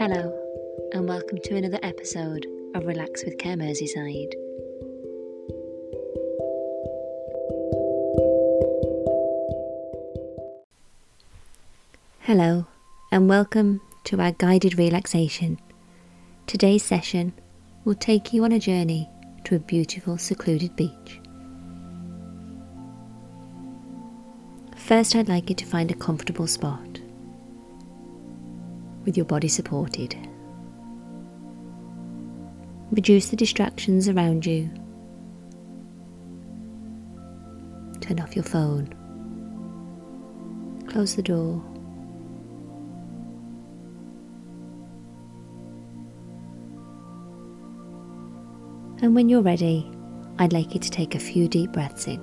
Hello, and welcome to another episode of Relax with Care Merseyside. Hello, and welcome to our guided relaxation. Today's session will take you on a journey to a beautiful, secluded beach. First, I'd like you to find a comfortable spot with your body supported. Reduce the distractions around you. Turn off your phone. Close the door. And when you're ready, I'd like you to take a few deep breaths in,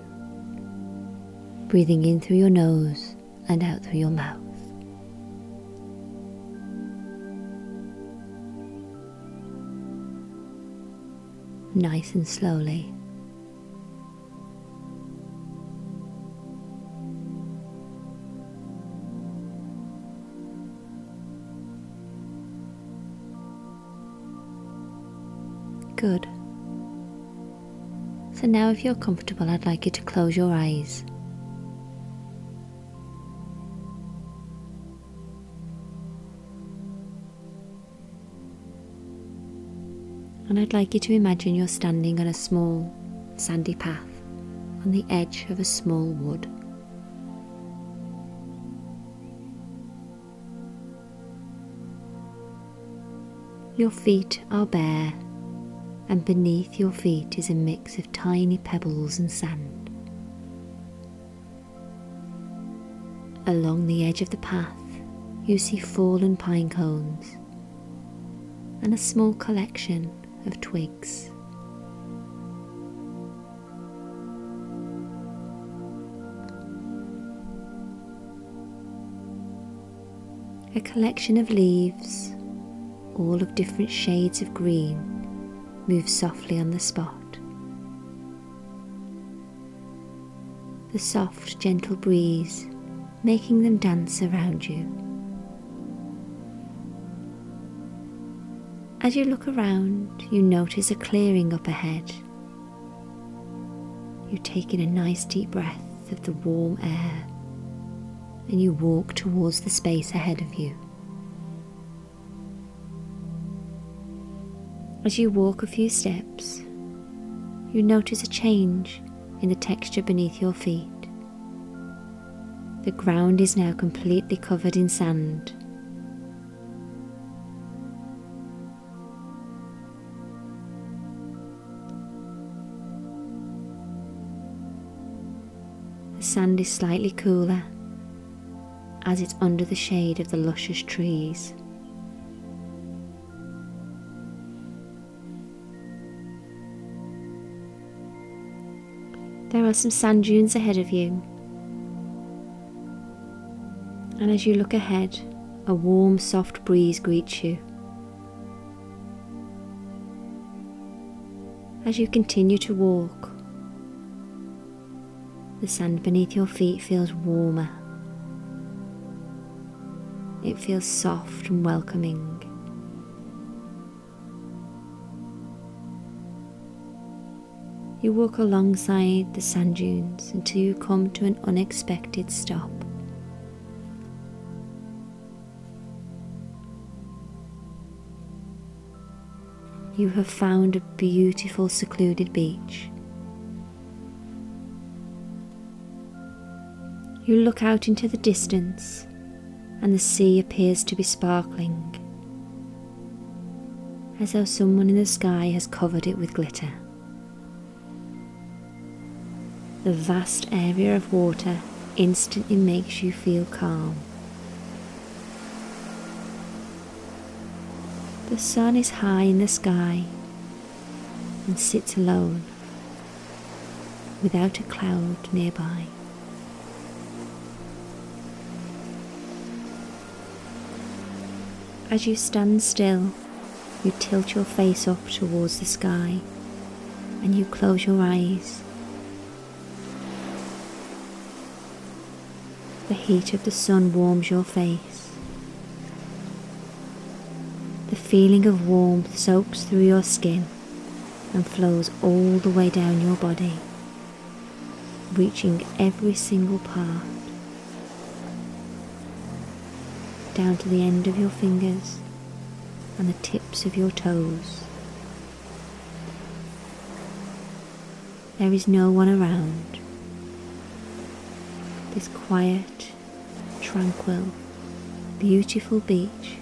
breathing in through your nose and out through your mouth. Nice and slowly. Good. So now if you're comfortable, I'd like you to close your eyes. And I'd like you to imagine you're standing on a small sandy path on the edge of a small wood. Your feet are bare and beneath your feet is a mix of tiny pebbles and sand. Along the edge of the path, you see fallen pine cones and a small collection of twigs. A collection of leaves, all of different shades of green, move softly on the spot. The soft, gentle breeze making them dance around you. As you look around, you notice a clearing up ahead. You take in a nice deep breath of the warm air and you walk towards the space ahead of you. As you walk a few steps, you notice a change in the texture beneath your feet. The ground is now completely covered in sand. Sand is slightly cooler as it's under the shade of the luscious trees. There are some sand dunes ahead of you. And as you look ahead, a warm, soft breeze greets you. As you continue to walk, the sand beneath your feet feels warmer. It feels soft and welcoming. You walk alongside the sand dunes until you come to an unexpected stop. You have found a beautiful secluded beach. You look out into the distance and the sea appears to be sparkling, as though someone in the sky has covered it with glitter. The vast area of water instantly makes you feel calm. The sun is high in the sky and sits alone without a cloud nearby. As you stand still, you tilt your face up towards the sky and you close your eyes The heat of the sun warms your face. The feeling of warmth soaks through your skin and flows all the way down your body, reaching every single part, down to the end of your fingers and the tips of your toes. There is no one around. This quiet, tranquil, beautiful beach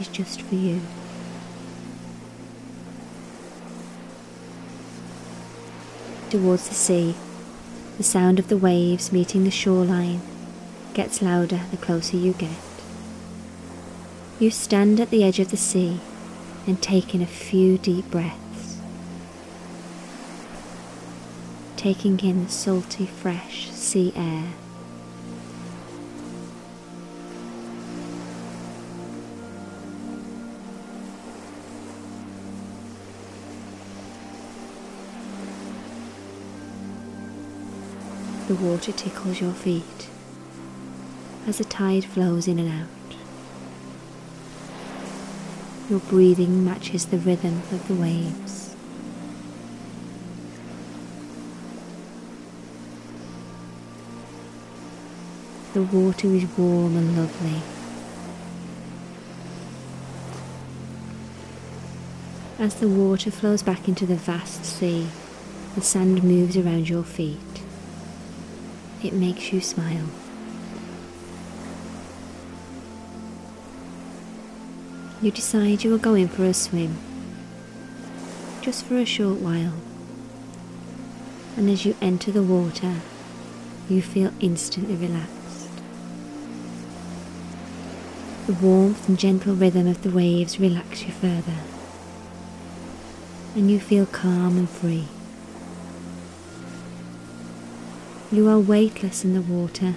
is just for you. Towards the sea, the sound of the waves meeting the shoreline gets louder the closer you get. You stand at the edge of the sea and take in a few deep breaths, taking in the salty, fresh sea air. The water tickles your feet as the tide flows in and out. Your breathing matches the rhythm of the waves. The water is warm and lovely. As the water flows back into the vast sea, the sand moves around your feet. It makes you smile. You decide you are going for a swim, just for a short while. And as you enter the water, you feel instantly relaxed. The warmth and gentle rhythm of the waves relax you further, and you feel calm and free. You are weightless in the water,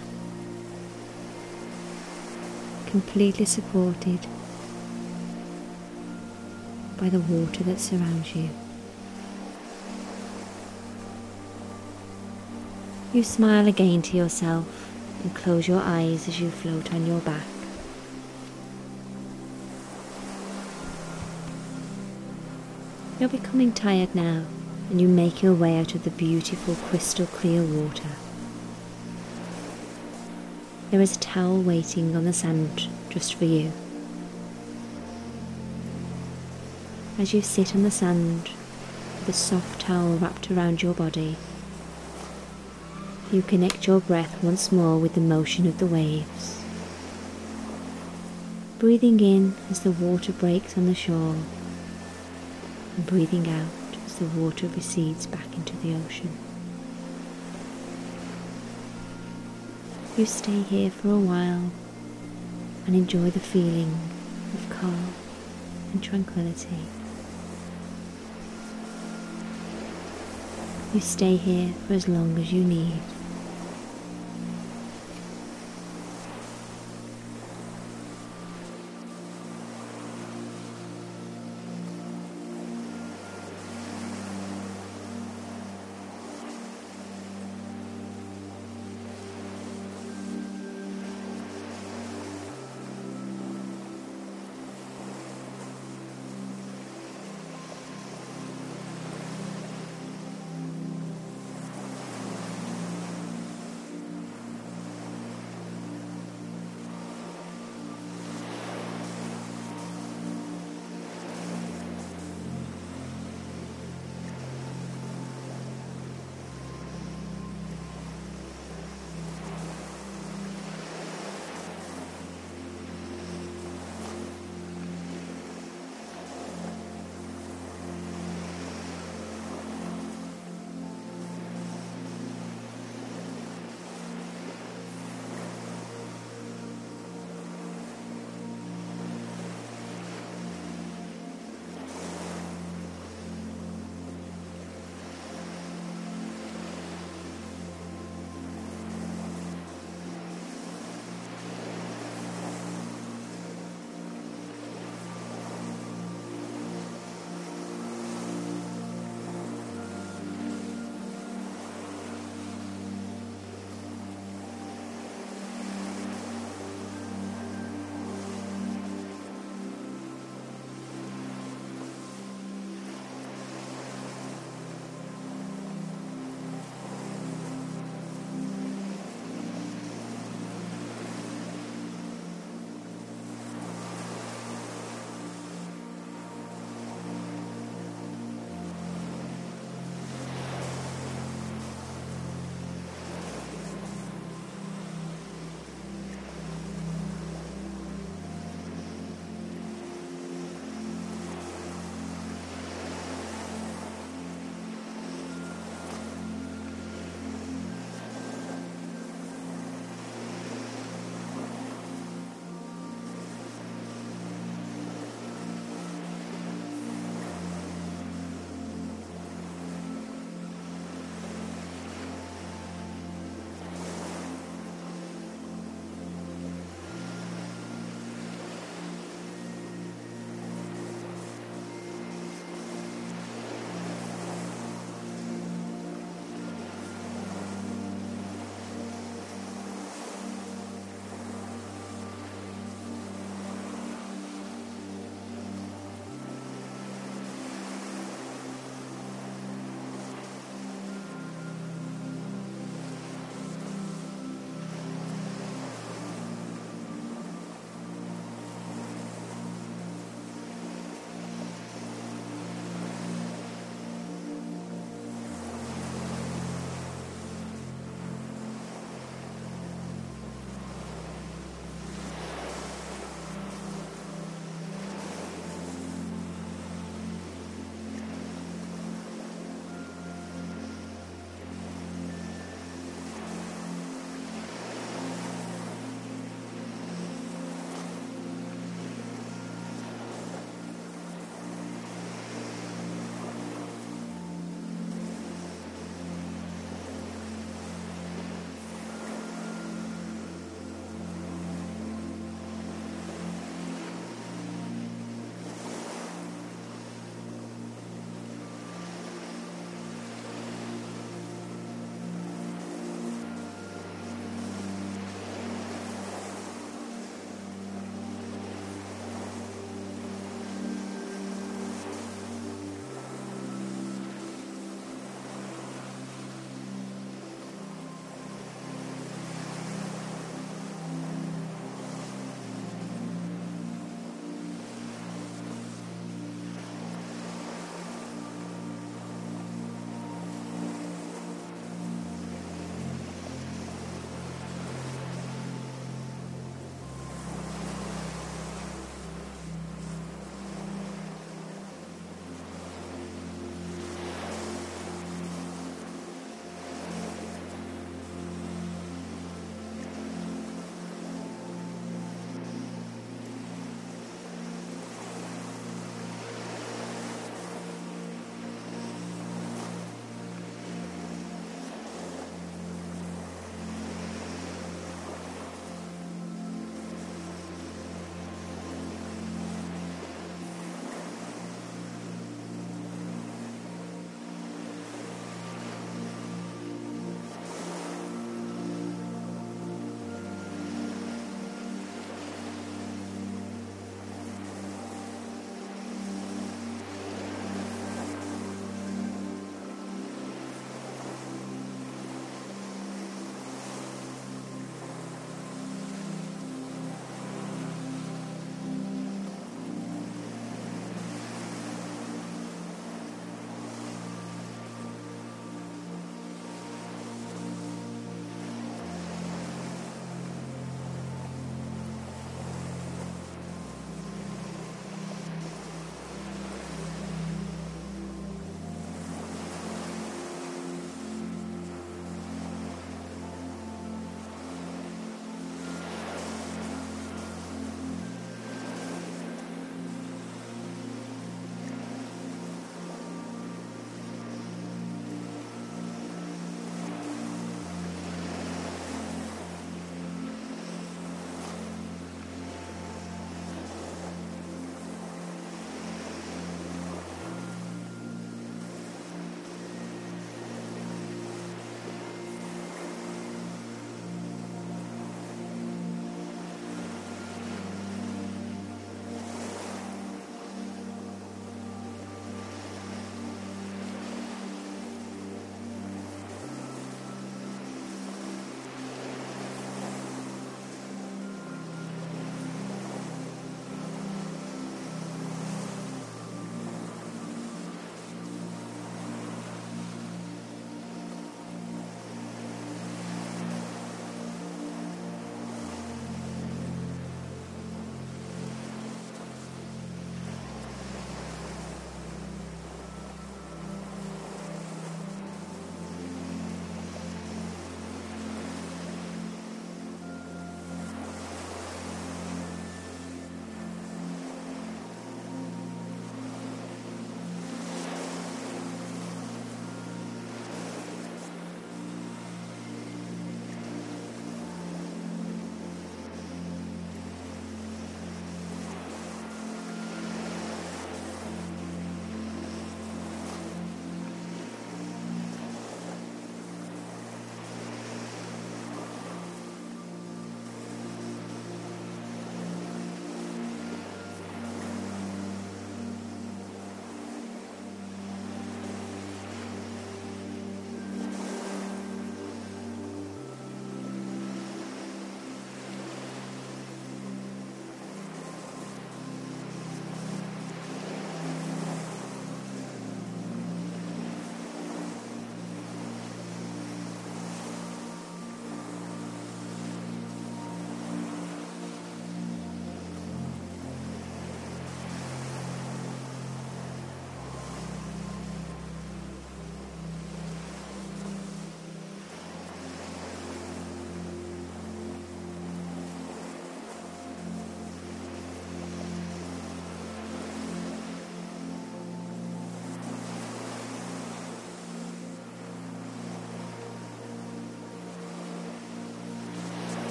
completely supported by the water that surrounds you. You smile again to yourself and close your eyes as you float on your back. You're becoming tired now and you make your way out of the beautiful crystal clear water. There is a towel waiting on the sand just for you. As you sit on the sand with a soft towel wrapped around your body, you connect your breath once more with the motion of the waves. Breathing in as the water breaks on the shore, and breathing out as the water recedes back into the ocean. You stay here for a while and enjoy the feeling of calm and tranquility. You stay here for as long as you need.